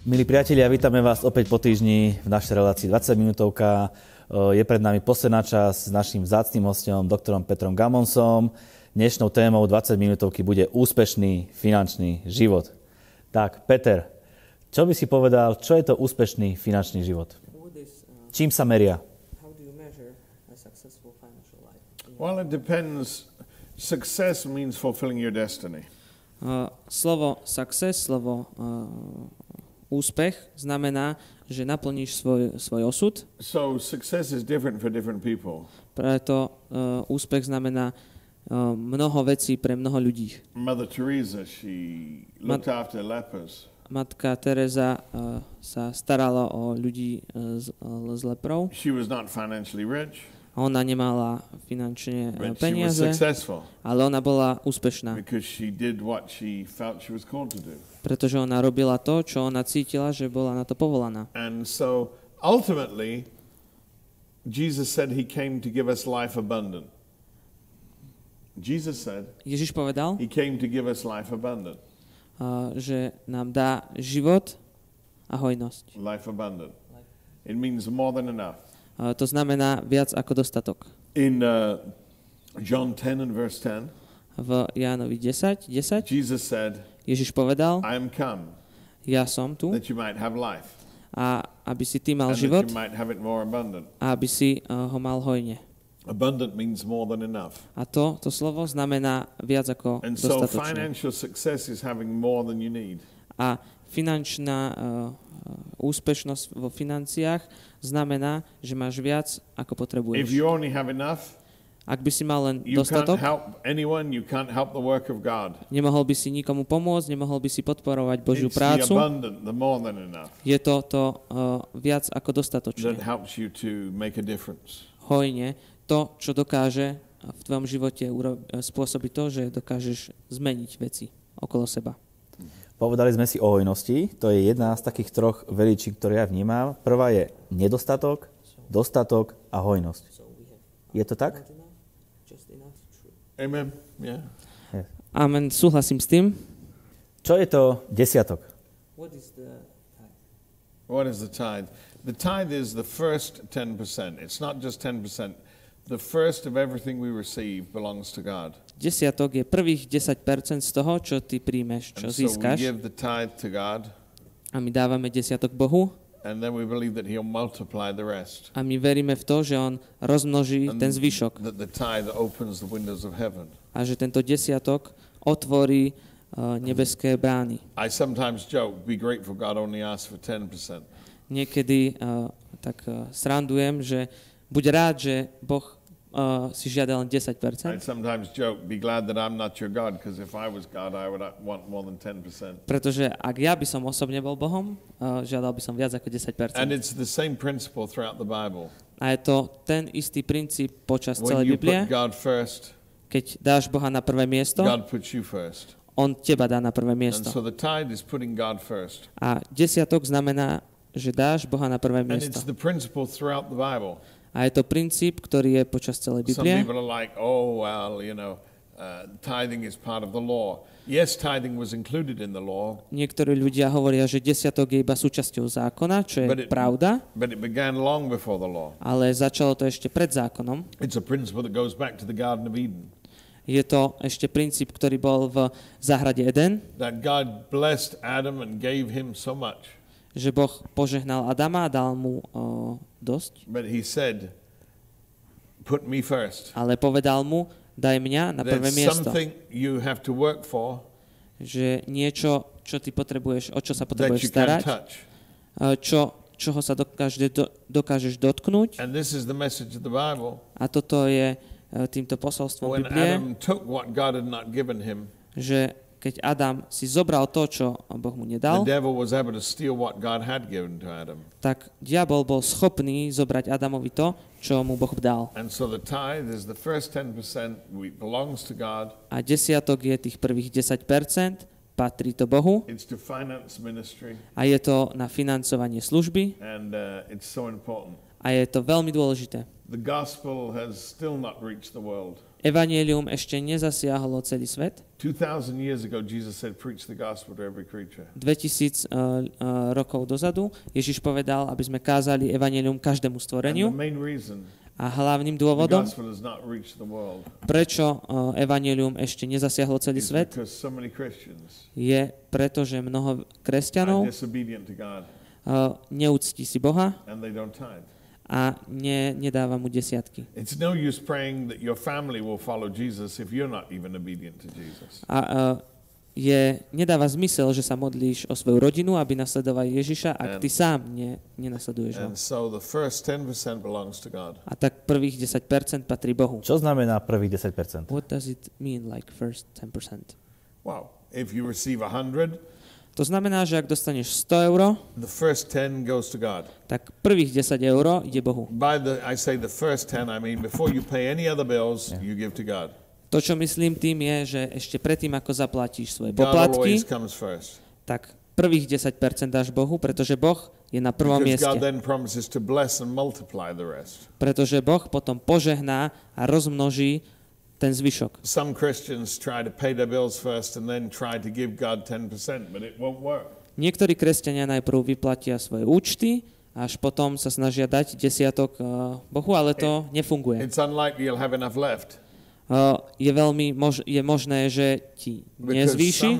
Milí priatelia, vítame vás opäť po týždni v našej relácii 20 minútovka. Je pred nami posledná časť s našim vzácným hostom, doktorom Petrom Gamonsom. Dnešnou témou 20 minútovky bude úspešný finančný život. Tak, Peter, čo by si povedal, čo je to úspešný finančný život? Čím sa meria? Well, it depends. Success means fulfilling your destiny. Uh, slovo success, slovo uh, úspech znamená, že naplníš svoj, svoj osud. So success is different for different people. Preto uh, úspech znamená uh, mnoho vecí pre mnoho ľudí. Mother Teresa, she looked Mat- after lepers. Matka Teresa uh, sa starala o ľudí uh, s, uh, s leprou. She was not financially rich. Ona nemala finančne But peniaze, ale ona bola úspešná, she did what she felt she was called to do. pretože ona robila to, čo ona cítila, že bola na to povolaná. And so ultimately, Jesus said he came to give us life abundant. Jesus said Ježiš povedal, he came to give us life abundant. uh, že nám dá život a hojnosť. Life abundant. It means more than enough. To znamená viac ako dostatok. In uh, John 10 and verse 10, V Jánovi 10, 10 Jesus said, Ježiš povedal, I am come ja som tu that you might have life a aby si ty mal and život that you might have it more abundant. a aby si uh, ho mal hojne. Abundant means more than enough. A to, to slovo znamená viac ako And so financial success is having more than you need. A finančná uh, úspešnosť vo financiách znamená, že máš viac ako If potrebuješ. you only have enough, Ak by si mal len dostatok, anyone, nemohol by si nikomu pomôcť, nemohol by si podporovať Božiu It's prácu. abundant, Je to to uh, viac ako difference. hojne to, čo dokáže v tvojom živote uro- spôsobiť to, že dokážeš zmeniť veci okolo seba. Povedali sme si o hojnosti, to je jedna z takých troch veličí, ktoré ja vnímam. Prvá je nedostatok, dostatok a hojnosť. Je to tak? Amen. Yeah. Amen, súhlasím s tým. Čo je to desiatok? What is the tithe? The tithe is the first 10%. It's not just 10%. The first of everything we receive belongs to God. Desiatok je prvých 10% z toho, čo ty príjmeš, čo And so we získaš. give the tithe to God, A my dávame desiatok Bohu and then we believe that He'll multiply the rest. a my veríme v to, že On rozmnoží And ten zvyšok That the tithe opens the windows of heaven. a že tento desiatok otvorí uh, nebeské brány. I sometimes joke, be grateful God only asks for 10%. Niekedy uh, tak uh, srandujem, že buď rád, že Boh uh, si žiada len 10%, I sometimes joke, be glad that I'm not your God, because if I was God, I would want more than 10%. Pretože ak ja by som osobne bol Bohom, uh, žiadal by som viac ako 10%. And it's the same principle throughout the Bible. A je to ten istý princíp počas When celej you Biblie. put God first, Keď dáš Boha na prvé miesto, God puts you first. On teba dá na prvé And miesto. so the tithe is putting God first. A desiatok znamená, že dáš Boha na prvé And miesto. it's the principle throughout the Bible. A je to princíp, ktorý je počas celej Some Biblie. people are like, oh, well, you know, uh, tithing is part of the law. Yes, tithing was included in the law, Niektorí ľudia hovoria, že desiatok je iba súčasťou zákona, čo je But it- pravda, but it began long before the law. ale začalo to ešte pred zákonom. It's a principle that goes back to the Garden of Eden. Je to ešte princíp, ktorý bol v záhrade Eden, That God blessed Adam and gave him so much. Že Boh požehnal Adama a dal mu o, dosť, But he said, put me first. ale povedal mu, daj mňa na prvé miesto. something you have to work for Že niečo, čo ty potrebuješ, o čo sa potrebuješ starať, čo, čoho sa dokáže, do, dokážeš dotknúť. And this is the message of the Bible. A toto je e, týmto posolstvom When Biblie, Adam took what God had not given him, že keď Adam si zobral to, čo Boh mu nedal, tak diabol bol schopný zobrať Adamovi to, čo mu Boh dal. And so the tithe is the first 10% we belongs to God. A desiatok je tých prvých 10%, patrí to Bohu a je to na financovanie služby and uh. A je to veľmi dôležité. The gospel has still not reached the world. Evangelium ešte nezasiahlo celý svet. 2,000 years ago, Jesus said, Preach the gospel to every creature. 2000 uh, uh, rokov dozadu Ježiš povedal, aby sme kázali Evangelium každému stvoreniu a hlavným dôvodom, prečo uh, Evangelium ešte nezasiahlo celý svet, je preto, že mnoho kresťanov neúctí si Boha a ne, nedáva mu desiatky. It's no use praying that your family will follow Jesus if you're not even obedient to Jesus. A uh, je, nedáva zmysel, že sa modlíš o svoju rodinu, aby nasledovali Ježiša, ak ty sám ne, nenasleduješ ho. And so the first 10% belongs to God. A tak prvých 10% patrí Bohu. Čo znamená prvých 10%? What does it mean like first 10%? Wow. If you receive 100, To znamená, že ak dostaneš 100 eur, the first 10 goes to God. tak prvých 10 eur ide Bohu. By the I say the first 10, I mean before you pay any other bills, you give to God. To, čo myslím tým, je, že ešte predtým, ako zaplatíš svoje poplatky, tak prvých 10% dáš Bohu, pretože Boh je na prvom mieste. Pretože Boh potom požehná a rozmnoží ten zvyšok. Some Christians try to pay their bills first and then try to give God 10%, but it won't work. Niektorí kresťania najprv vyplatia svoje účty, až potom sa snažia dať desiatok eh, Bohu, ale to nefunguje. It's unlikely you'll have enough left Eh, Je veľmi mož- je možné, že ti nezvýši,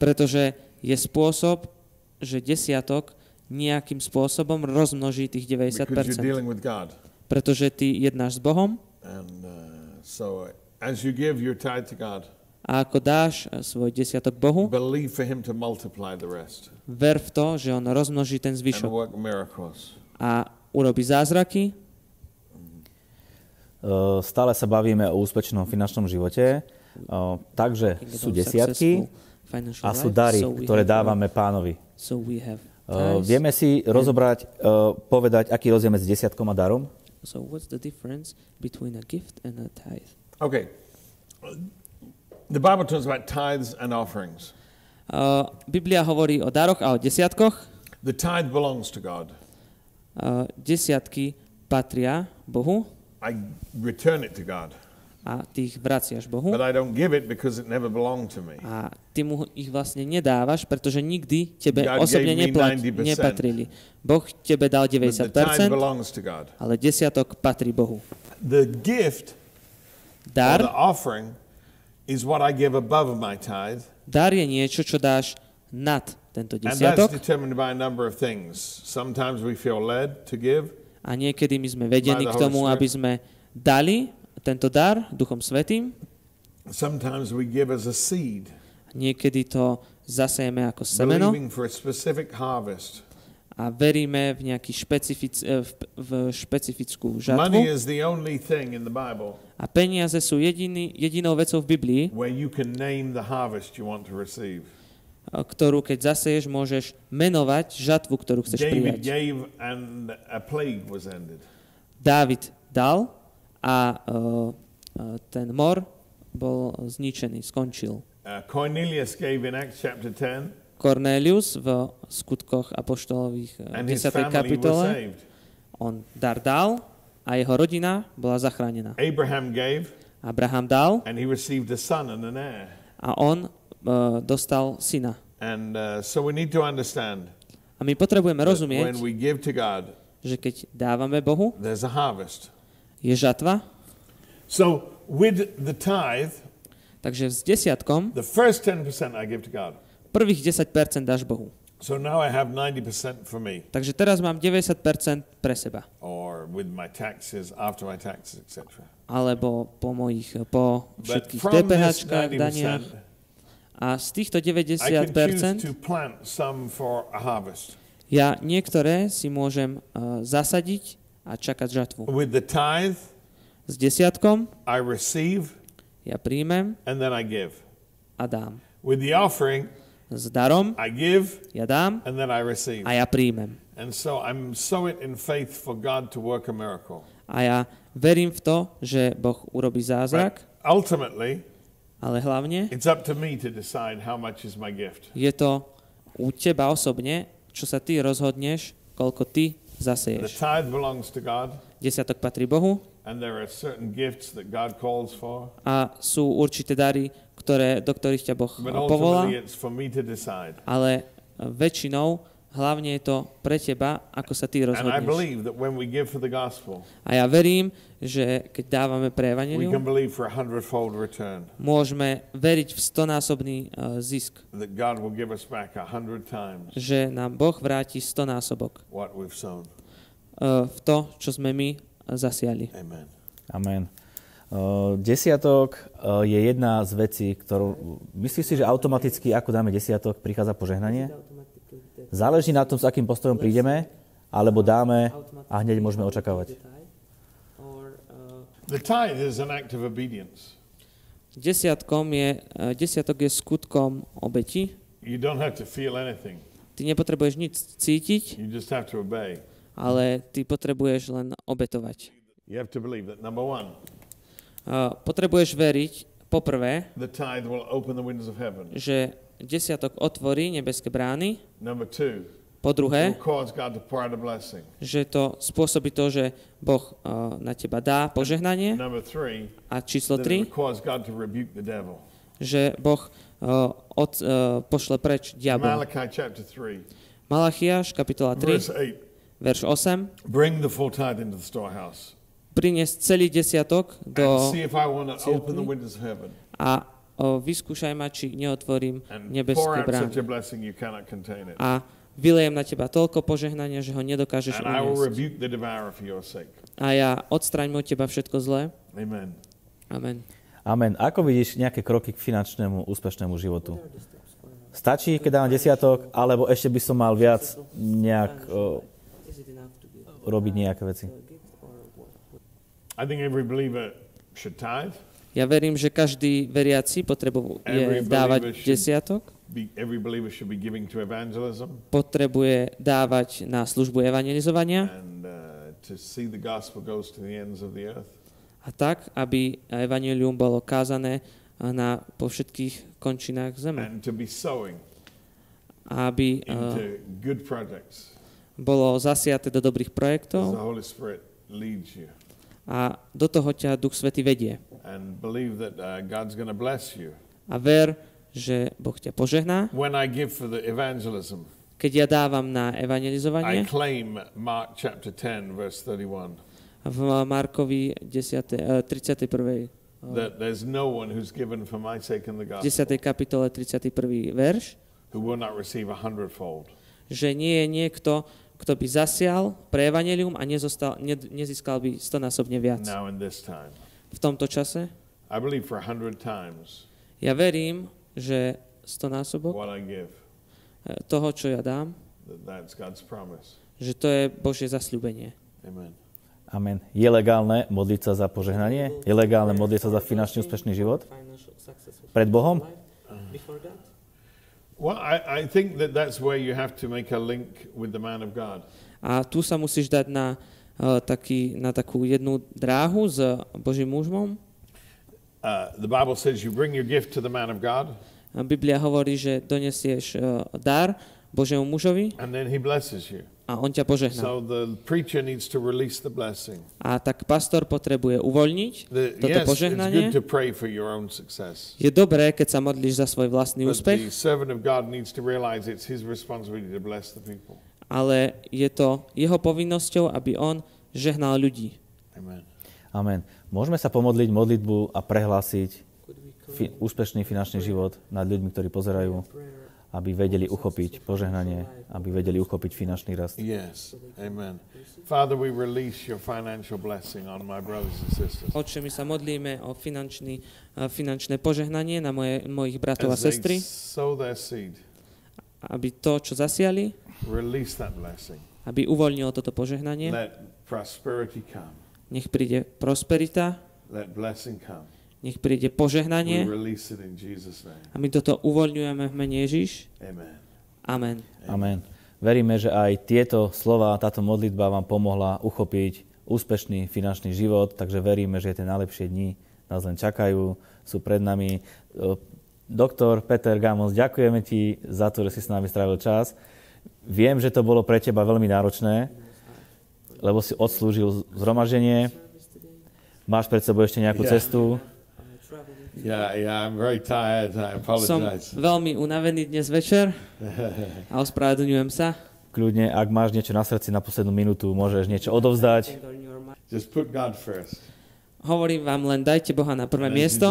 pretože je spôsob, že desiatok nejakým spôsobom rozmnoží tých Because you're 90%. Pretože ty jednáš s Bohom And uh, so as you give your tithe to God, a ako dáš eh, svoj desiatok Bohu, believe for Him to multiply the rest ver v to, že On rozmnoží ten zvyšok a urobí zázraky. Uh, Stále sa bavíme o úspešnom finančnom živote, uh, takže sú desiatky a sú dary, ktoré dávame pánovi. Uh. Vieme si rozobrať, uh, povedať, aký rozdiel medzi desiatkom a darom? So what's the difference between a gift and a tithe? Okay. The Bible talks about tithes and offerings. Uh, Biblia hovorí o daroch a o desiatkoch. The tithe belongs to God. Uh, desiatky patria Bohu I return it to God, a ty ich vraciaš Bohu. but I don't give it because it never belonged to me. A ty mu ich vlastne nedávaš, pretože nikdy tebe God osobne gave me neplat, 90%. nepatrili. Boh tebe dal But the 90%, tithe belongs to God. ale desiatok patrí Bohu. The gift Dar, the offering is what I give above my tithe, dar je niečo, čo dáš nad tento and that's desiatok determined by a number of things. Sometimes we feel led to give. a niekedy my sme vedení k tomu, aby sme dali tento dar Duchom Svetým. Sometimes we give as a seed, Niekedy to zasejeme ako semeno believing for a specific harvest. a veríme v nejaký špecific, eh, v, v špecifickú Money žatvu. is the only thing in the Bible A peniaze sú jediný, jedinou vecou v Biblii, a ktorú keď zaseješ, môžeš menovať žatvu, ktorú chceš David prijať. Dávid dal a uh, uh, ten mor bol zničený, skončil. Uh, Cornelius gave in Acts chapter 10 Cornelius v skutkoch apoštolových eh, and his 10. family was kapitole, on dar dal a jeho rodina bola zachránená. Abraham gave Abraham dal and he received a son and an heir. a on uh, dostal syna. And uh, so we need to understand A my potrebujeme rozumieť, when we give to God, že keď dávame Bohu, there's a harvest. Je žatva, So with the tithe, takže s desiatkom the first 10% I give to God. prvých 10% dáš Bohu. So now I have 90% for me, Takže teraz mám 90% pre seba. or with my taxes, after my taxes, etc. Alebo po mojich, po všetkých DPH, daniach. 90%, A z týchto I can choose 90% to plant some for a harvest. ja niektoré si môžem uh, zasadiť a čakať žatvu. With the tithe, S desiatkom I receive ja príjmem and then I give. a dám. With the offering, S darom I give ja dám and then I receive. a ja príjmem. And so I'm sow it in faith for God to work a miracle. A ja verím v to, že Boh urobí But zázrak, ultimately, ale hlavne it's up to me to decide how much is my gift. je to u teba osobne, čo sa ty rozhodneš, koľko ty zaseješ. tithe belongs to God, Desiatok patrí Bohu. And there are certain gifts that God calls for, a sú určité dary, ktoré, do ktorých ťa Boh povolá, ale väčšinou hlavne je to pre teba, ako sa ty rozhodneš. A ja verím, že keď dávame pre return, môžeme veriť v stonásobný uh, zisk, že nám Boh vráti stonásobok uh, v to, čo sme my zasiali. Amen. Amen. Uh, Desiatok uh, je jedna z vecí, ktorú... Myslíš si, že automaticky, ako dáme desiatok, prichádza požehnanie? Záleží na tom, s akým postojom prídeme, alebo dáme a hneď môžeme očakávať. Obedience. Desiatkom je, uh, desiatok je skutkom obeti. Ty nepotrebuješ nič cítiť, ale ty potrebuješ len obetovať. Uh, potrebuješ veriť, poprvé, že desiatok otvorí nebeské brány, Number two, po druhé, že to spôsobí to, že Boh uh, na teba dá požehnanie. Three, A číslo that it 3, will cause God to rebuke the devil. že Boh uh, od, uh, pošle preč diabol. Malachi chapter 3, Malachiaš, kapitola 3, verse 8. verš 8. Bring the full tithe into the storehouse Priniesť celý desiatok do heaven a uh, vyskúšaj ma, či neotvorím nebeské brány. a vylejem na teba toľko požehnania, že ho nedokážeš uniesť. A ja odstraňme od teba všetko zlé. Amen. Amen. Amen. Ako vidíš nejaké kroky k finančnému úspešnému životu? Stačí, keď dávam desiatok, alebo ešte by som mal viac nejak o, robiť nejaké veci? I think every believer should tithe. Ja verím, že každý veriaci potrebuje Every dávať should- desiatok, potrebuje dávať na službu evangelizovania. And uh, a tak, aby evanelium bolo kázané na, po všetkých končinách zeme. and to be sowing aby uh, bolo zasiaté do dobrých projektov. A do toho ťa Duch Svety vedie. And believe that uh, God's going to bless you. A ver, že Boh ťa požehná. When I give for the evangelism, Keď ja dávam na I evangelizovanie claim Mark chapter 10, verse 31, v Markovi 10, eh, 31. that there's no one who's given for my sake in the v 10. gospel kapitole 31. verš, who will not receive a hundredfold. že nie je niekto, kto by zasial pre evanelium a nezostal, ne, nezískal by stonásobne viac. Now in this time, V tomto čase I believe for a hundred times ja verím, že stonásobok what I give, eh, toho, čo ja dám, that that's God's promise. že to je Božie zasľúbenie. Amen. Amen. Je legálne modliť sa za požehnanie? Je legálne modliť sa za finančný úspešný život? Pred Bohom? Well, I, I think that that's where you have to make a link with the man of God. A tu sa musíš dať na, taký, na takú jednu dráhu s Božím mužom. Uh, the Bible says you bring your gift to the man of God, Biblia hovorí, že donesieš eh, dar Božiemu mužovi and then he blesses you. a on ťa požehná. So the preacher needs to release the blessing. A tak pastor potrebuje uvoľniť The, toto yes, it's požehnanie. good to pray for your own success. Je dobré, keď sa modlíš za svoj vlastný But úspech, the servant of God needs to realize it's his responsibility to bless the people. Ale je to jeho povinnosťou, aby on žehnal ľudí. Amen. Amen. Môžeme sa pomodliť modlitbu a prehlásiť fi- úspešný finančný život nad ľuďmi, ktorí pozerajú, aby vedeli uchopiť požehnanie, aby vedeli uchopiť finančný rast. Yes. Amen. Father, we release your financial blessing on my brothers and sisters. Oče, my sa modlíme o finančný, finančné požehnanie na moje, mojich bratov a sestry, sow their seed, aby to, čo zasiali, release that blessing. aby uvoľnilo toto požehnanie. Let prosperity come. Nech príde prosperita, Let blessing come. nech príde We požehnanie release it in Jesus' name. a my toto uvoľňujeme v mene Ježiš. Amen. Amen. Amen. Veríme, že aj tieto slova, táto modlitba vám pomohla uchopiť úspešný finančný život, takže veríme, že tie najlepšie dni nás len čakajú, sú pred nami. Doktor Peter Gamons, ďakujeme ti za to, že si s nami strávil čas. Viem, že to bolo pre teba veľmi náročné, lebo si odslúžil zhromaždenie. Máš pred sebou ešte nejakú Yeah. cestu. Yeah, yeah, I'm very tired. I Som veľmi unavený dnes večer a ospravedlňujem sa. Kľudne, ak máš niečo na srdci na poslednú minútu, môžeš niečo odovzdať. Just put God first. Hovorím vám len, dajte Boha na prvé miesto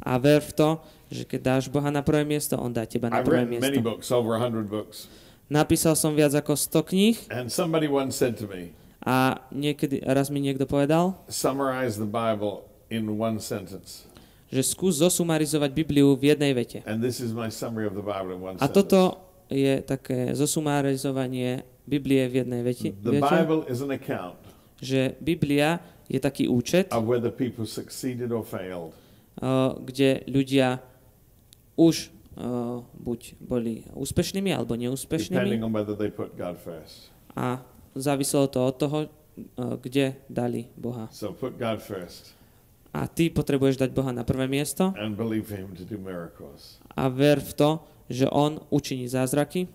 a ver v to, že keď dáš Boha na prvé miesto, On dá teba na prvé miesto. books, over 100 books. Napísal som viac ako 100 kníh And somebody once said to me, a niekedy, raz mi niekto povedal, summarize the Bible in one sentence. že skús zosumarizovať Bibliu v jednej vete. A toto je také zosumarizovanie Biblie v jednej veti. The Bible is an account že Biblia je taký účet, of whether people succeeded or failed. uh, kde ľudia už uh, buď boli úspešnými alebo depending neúspešnými on whether they put God first. a záviselo to od toho, uh, kde dali Boha. So put God first A ty potrebuješ dať Boha na prvé miesto and believe Him to do miracles. a ver v to, že On učiní zázraky.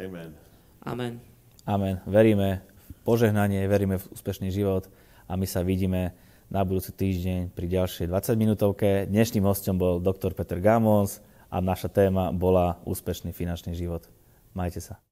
Amen. Amen. Amen. Veríme požehnanie, veríme v úspešný život a my sa vidíme na budúci týždeň pri ďalšej 20 minútovke. Dnešným hostom bol doktor Peter Gamons a naša téma bola úspešný finančný život. Majte sa.